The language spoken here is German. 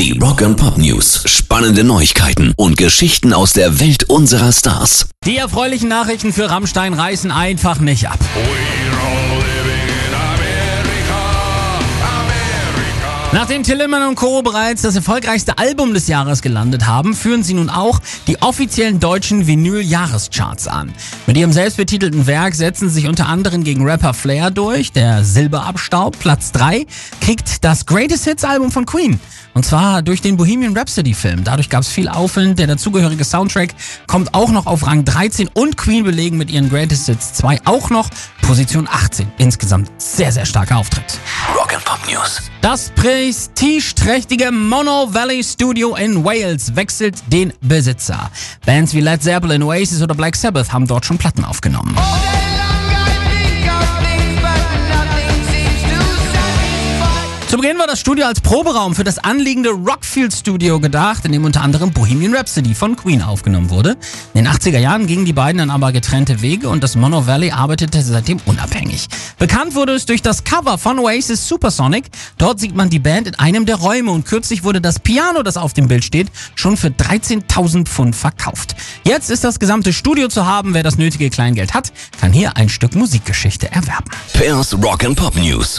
Die Rock and Pop News. Spannende Neuigkeiten und Geschichten aus der Welt unserer Stars. Die erfreulichen Nachrichten für Rammstein reißen einfach nicht ab. Nachdem Tillerman und Co. bereits das erfolgreichste Album des Jahres gelandet haben, führen sie nun auch die offiziellen deutschen Vinyl-Jahrescharts an. Mit ihrem selbstbetitelten Werk setzen sie sich unter anderem gegen Rapper Flair durch. Der Silberabstaub, Platz 3, kriegt das Greatest Hits Album von Queen. Und zwar durch den Bohemian Rhapsody Film. Dadurch gab es viel Aufwind. Der dazugehörige Soundtrack kommt auch noch auf Rang 13 und Queen belegen mit ihren Greatest Hits 2 auch noch Position 18. Insgesamt sehr, sehr starker Auftritt. Rock News. Das prestigeträchtige Mono Valley Studio in Wales wechselt den Besitzer. Bands wie Led Zeppelin, Oasis oder Black Sabbath haben dort schon Platten aufgenommen. Zu Beginn war das Studio als Proberaum für das anliegende Rockfield Studio gedacht, in dem unter anderem Bohemian Rhapsody von Queen aufgenommen wurde. In den 80er Jahren gingen die beiden dann aber getrennte Wege und das Mono Valley arbeitete seitdem unabhängig. Bekannt wurde es durch das Cover von Oasis Supersonic. Dort sieht man die Band in einem der Räume und kürzlich wurde das Piano, das auf dem Bild steht, schon für 13.000 Pfund verkauft. Jetzt ist das gesamte Studio zu haben. Wer das nötige Kleingeld hat, kann hier ein Stück Musikgeschichte erwerben. Pairs Rock and Pop News.